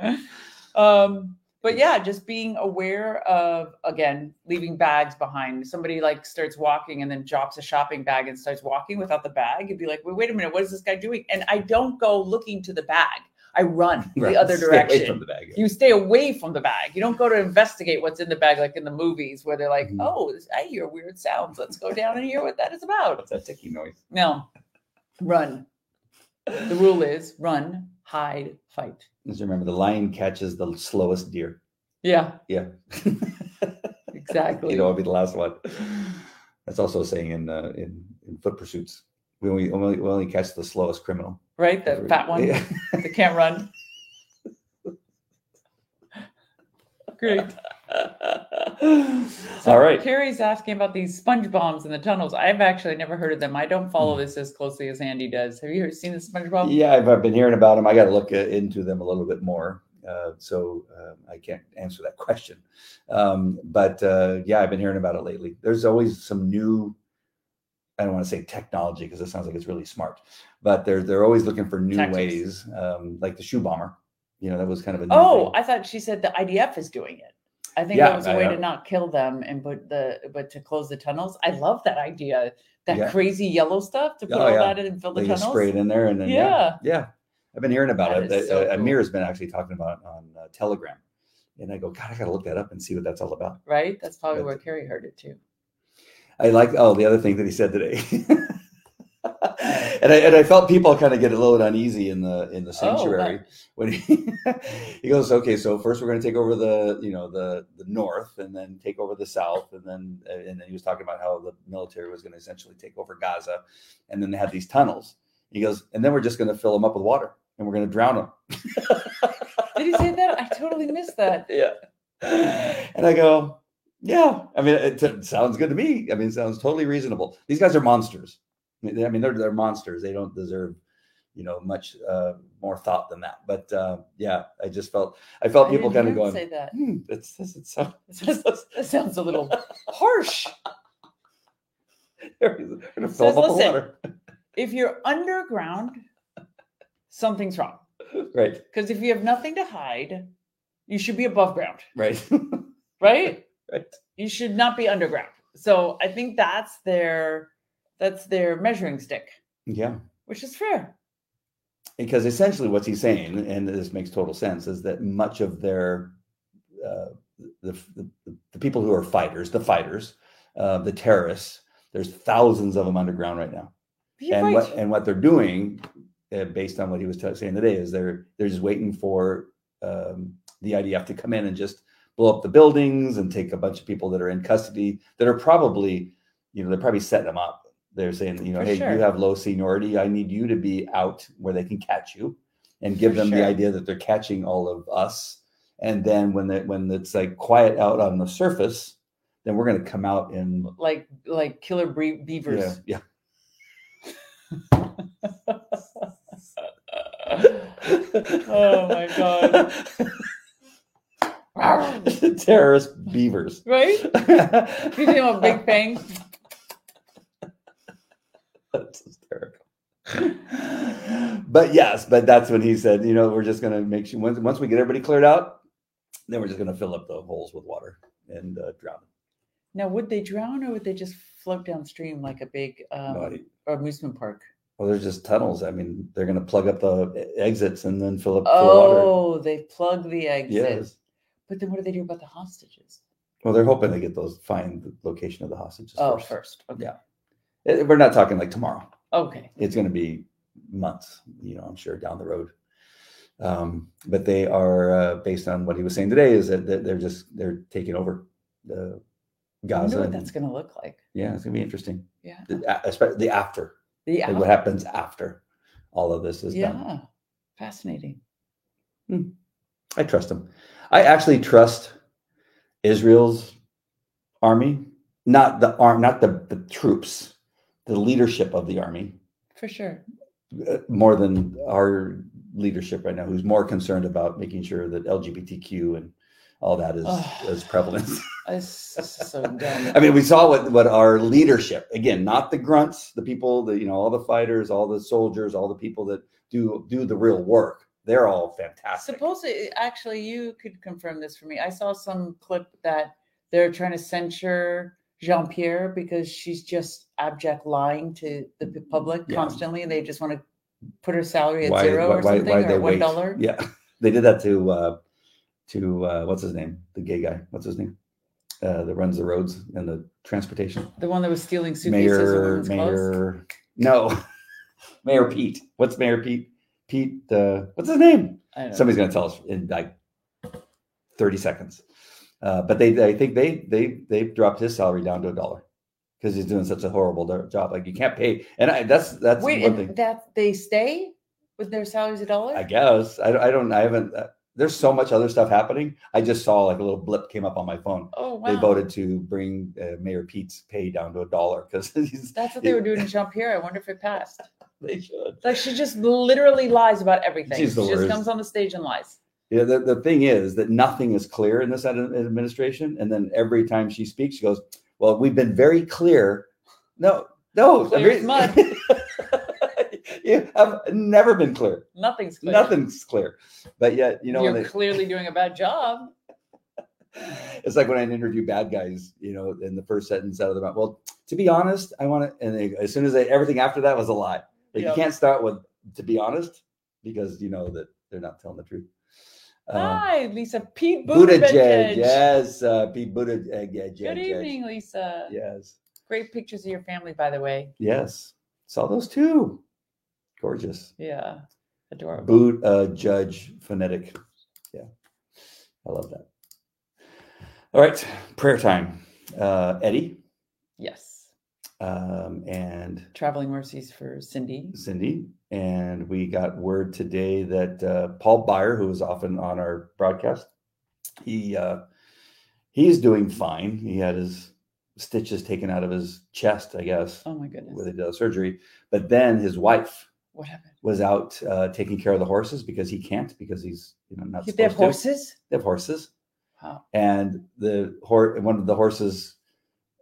Um, but yeah, just being aware of again leaving bags behind. Somebody like starts walking and then drops a shopping bag and starts walking without the bag. You'd be like, wait, wait a minute, what is this guy doing? And I don't go looking to the bag. I run right. the other direction. from the bag, yeah. You stay away from the bag. You don't go to investigate what's in the bag, like in the movies where they're like, mm-hmm. "Oh, I hear weird sounds. Let's go down and hear what that is about." What's that ticking noise? No, run. The rule is run, hide, fight. Just remember, the lion catches the slowest deer. Yeah. Yeah. exactly. you know, I'll be the last one. That's also a saying in uh, in in foot pursuits. We only, only we only catch the slowest criminal. Right, the fat one yeah. that can't run. Great. So All right. Carrie's asking about these sponge bombs in the tunnels. I've actually never heard of them. I don't follow this as closely as Andy does. Have you ever seen the sponge bomb? Yeah, I've, I've been hearing about them. I got to look uh, into them a little bit more. Uh, so uh, I can't answer that question. Um, but uh, yeah, I've been hearing about it lately. There's always some new. I don't want to say technology because it sounds like it's really smart, but they're they're always looking for new Tactics. ways, um, like the shoe bomber. You know, that was kind of a. oh, thing. I thought she said the IDF is doing it. I think yeah, that was a way to not kill them and put the but to close the tunnels. I love that idea. That yeah. crazy yellow stuff to put oh, all yeah. that in and fill the they tunnels. Spray it in there and then yeah, yeah. I've been hearing about that it. So uh, cool. Amir's been actually talking about it on uh, Telegram, and I go, God, I got to look that up and see what that's all about. Right. That's probably but, where Carrie heard it too. I like. Oh, the other thing that he said today. and I and I felt people kind of get a little uneasy in the in the oh, sanctuary oh, when he he goes, okay, so first we're going to take over the you know the the north, and then take over the south, and then uh, and then he was talking about how the military was going to essentially take over Gaza, and then they had these tunnels. He goes, and then we're just going to fill them up with water, and we're going to drown them. Did he say that? I totally missed that. Yeah. And I go, yeah. I mean, it, it sounds good to me. I mean, it sounds totally reasonable. These guys are monsters. I mean, they're they're monsters. They don't deserve, you know, much uh, more thought than that. But uh, yeah, I just felt I felt I people kind of going. Say that. Hmm, it's, it's, it's, so, it sounds a little harsh. They're going to fill Says, up water. If you're underground, something's wrong. Right. Because if you have nothing to hide, you should be above ground. Right. right. You should not be underground. So I think that's their that's their measuring stick. Yeah. Which is fair. Because essentially what he's saying, and this makes total sense, is that much of their uh, the, the, the people who are fighters, the fighters, uh, the terrorists, there's thousands of them underground right now. You're and right. what and what they're doing, uh, based on what he was t- saying today, is they're they're just waiting for um, the IDF to come in and just blow up the buildings and take a bunch of people that are in custody that are probably, you know, they're probably setting them up they're saying, you know, For hey, sure. you have low seniority. I need you to be out where they can catch you, and give For them the idea that they're catching all of us. And then when they, when it's like quiet out on the surface, then we're going to come out and like like killer bre- yeah, beavers. yeah. oh my god! terrorist beavers. right? You see a big fang. That's hysterical. but yes, but that's when he said, you know, we're just going to make sure once, once we get everybody cleared out, then we're just going to fill up the holes with water and uh, drown them. Now, would they drown or would they just float downstream like a big um, No, amusement park? well, there's just tunnels. I mean, they're going to plug up the exits and then fill up full of water. Oh, they plug the exits. Yes. But then what do they do about the hostages? Well, they're hoping they get those, find the location of the hostages Oh, first. first. Okay. Yeah. Eh, We're not talking like tomorrow. Okay. it's going to be months, you know, I'm sure down the road. Um, but they are uh, based on what he was saying today is that, that they're just they're taking over the I wonder Gaza. what and- that's going to look like. yeah, it's going to be interesting. Yeah. The, especially the after, Yeah. like what happens after all of this is yeah. done. Fascinating. I trust him. I actually trust Israel's army, not the arm, not the, the troops, the leadership of the army, For sure. uh, more than our leadership right now, who's more concerned about making sure that LGBTQ and all that is Ugh. is prevalent. So. I mean, we saw what what our leadership again, not the grunts, the people that you know, all the fighters, all the soldiers, all the people that do do the real work. They're all fantastic. Supposedly, actually, you could confirm this for me. I saw some clip that they're trying to censure Jean Pierre because she's just abject lying to the public Yeah. constantly. They just want to put her salary at Why- zero why- or something, why'd or one. Yeah, they did that to uh to uh what's his name, the gay guy. What's his name? Uh, that runs the roads and the transportation. The one that was stealing suitcases of Mayor, clothes. Mayor, no, Mayor Pete. What's Mayor Pete? Pete, uh, what's his name? I know. Somebody's going to tell us in like 30 seconds. Uh, but they, I think they, they, they dropped his salary down to a dollar because he's doing such a horrible job. Like you can't pay, and I, that's that's Wait, one thing. that they stay with their salaries a dollar? I guess I, don't- I don't, I haven't. Uh, there's so much other stuff happening. I just saw like a little blip came up on my phone. oh wow! They voted to bring uh, Mayor Pete's pay down to a dollar because. That's what they were doing in Jean Pierre. I wonder if it passed. They should. Like she just literally lies about everything. She's She the just comes on the stage and lies. Yeah, the, the thing is that nothing is clear in this administration. And then every time she speaks, she goes, Well, we've been very clear. No, no. Clear mud. you have never been clear. Nothing's clear. Nothing's clear. But yet, you know, You're they- clearly doing a bad job. it's like when I interview bad guys, you know, in the first sentence out of their mouth. Well, to be honest, I want to, and they, as soon as they, everything after that was a lie. Like Yep. you can't start with, to be honest, because you know that they're not telling the truth. Um, Hi, Lisa. Pete Buttigieg, Buttigieg. yes, uh, Pete Buttigieg. Good evening, Lisa. Yes, Great pictures of your family, by the way. yes, saw those too. Gorgeous. Yeah, adorable. Boot uh, Judge phonetic. Yeah, I love that. All right, prayer time. Uh, Eddie Yes. Um, and Traveling mercies for Cindy. Cindy, and we got word today that uh, Paul Byer, who is often on our broadcast, he uh, he's doing fine. He had his stitches taken out of his chest, I guess, Oh my goodness. where they did the surgery. But then his wife What happened? was out uh, taking care of the horses because he can't because he's you know not They have to. horses? They have horses, Wow. and the horse one of the horses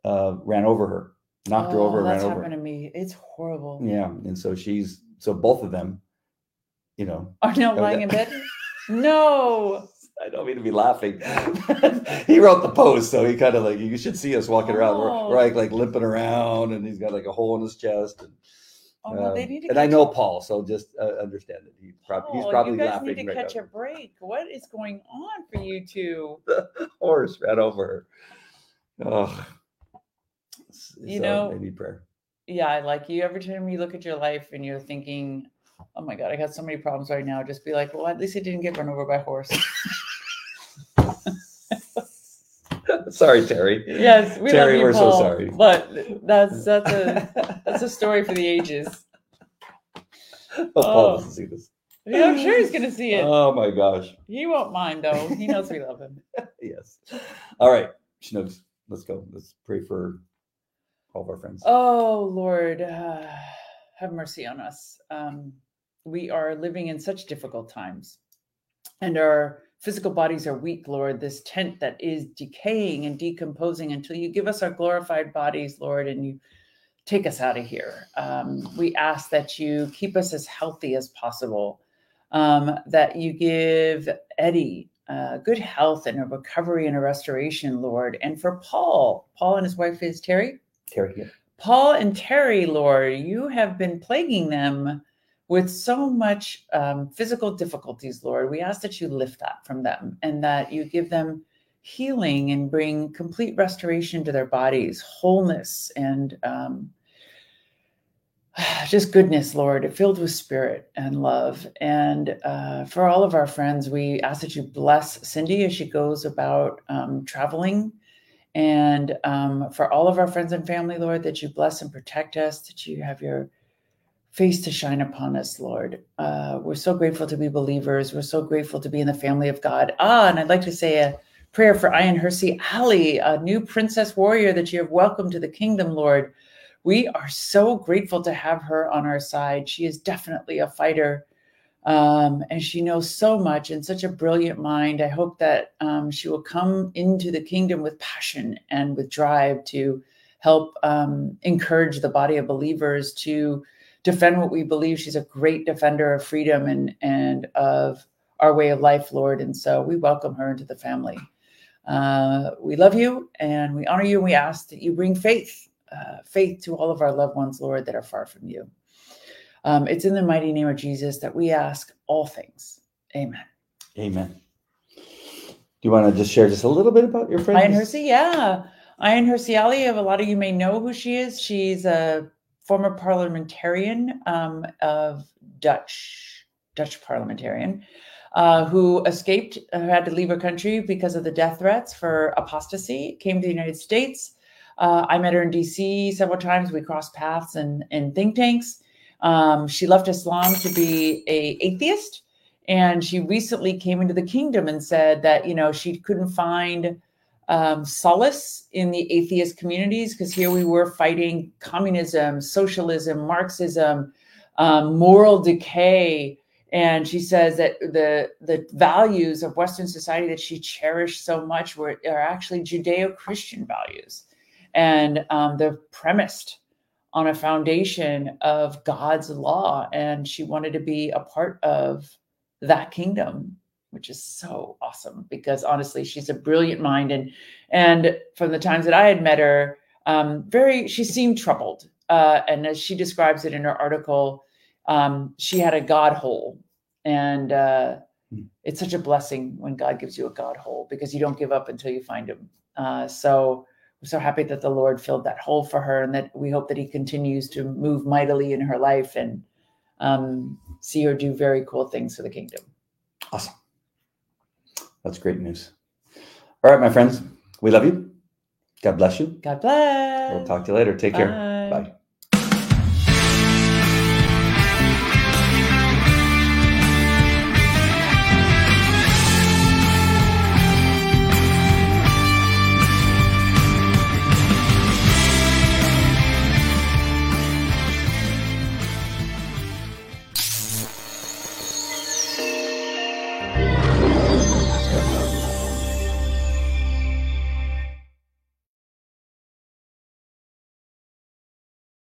uh, ran over her, knocked her Oh, over, ran That's over. happened to me. It's horrible. Yeah, and so she's so both of them, you know. Are now Oh, lying in bed? No. I don't mean to be laughing. he wrote the post, so he kind of like you should see us walking around. We're, Oh. we're like like limping around, and he's got like a hole in his chest. And, Oh, well, they um, need to and I know Paul, so just uh, understand that he probably he's Oh, probably you guys laughing need to right catch now. a break. What is going on for you two? the Horse ran over her. Oh, You know- they need prayer. Yeah, like you. Every time you look at your life and you're thinking, "Oh my god, I got so many problems right now," just be like, "Well, at least I didn't get run over by a horse." sorry, Terry. Yes, we Terry, love you, we're so sorry. But that's that's a that's a story for the ages. oh, Paul Oh. doesn't see this. Yeah, I'm sure he's gonna see it. Oh my gosh. He won't mind though. He knows we love him. Yes. All right, Schnooks, let's go. Let's pray for all of our friends. Oh Lord, uh, have mercy on us. Um, we are living in such difficult times, and our physical bodies are weak, Lord. This tent that is decaying and decomposing until you give us our glorified bodies, Lord, and you take us out of here. Um, we ask that you keep us as healthy as possible, um, that you give Eddie uh, good health and a recovery and a restoration, Lord. And for Paul, Paul and his wife is Terry. Terry, yeah. Paul and Terry, Lord, you have been plaguing them with so much um, physical difficulties, Lord. We ask that you lift that from them and that you give them healing and bring complete restoration to their bodies, wholeness, and um, just goodness, Lord, filled with spirit and love. And uh, for all of our friends, we ask that you bless Cindy as she goes about um, traveling. And um, for all of our friends and family, Lord, that you bless and protect us, that you have your face to shine upon us, Lord. Uh, we're so grateful to be believers. We're so grateful to be in the family of God. Ah, and I'd like to say a prayer for Ayaan Hirsi Ali, a new princess warrior that you have welcomed to the kingdom, Lord. We are so grateful to have her on our side. She is definitely a fighter. Um, and she knows so much and such a brilliant mind. I hope that um, she will come into the kingdom with passion and with drive to help um, encourage the body of believers to defend what we believe. She's a great defender of freedom and and of our way of life, Lord. And so we welcome her into the family. Uh, we love you and we honor you. And we ask that you bring faith, uh, faith to all of our loved ones, Lord, that are far from you. Um, it's in the mighty name of Jesus that we ask all things. Amen. Amen. Do you want to just share just a little bit about your friend? Ayaan Hirsi, yeah. Ayaan Hirsi Ali, a lot of you may know who she is. She's a former parliamentarian um, of Dutch, Dutch parliamentarian, uh, who escaped, uh, had to leave her country because of the death threats for apostasy, came to the United States. Uh, I met her in DC several times. We crossed paths in, in think tanks. Um, she left Islam to be a atheist, and she recently came into the kingdom and said that you know she couldn't find um, solace in the atheist communities because here we were fighting communism, socialism, Marxism, um, moral decay. And she says that the the values of Western society that she cherished so much were are actually Judeo-Christian values, and um, they're premised on a foundation of God's law. And she wanted to be a part of that kingdom which is so awesome because honestly she's a brilliant mind and and from the times that i had met her um, very she seemed troubled uh, and as she describes it in her article um, she had a god hole and uh, Hmm. it's such a blessing when god gives you a god hole because you don't give up until you find him uh, so we're so happy that the lord filled that hole for her and that we hope that he continues to move mightily in her life and um, see her do very cool things for the kingdom Awesome. That's great news. All right, my friends, we love you. God bless you. God bless. We'll talk to you later. Take care. Bye. Bye.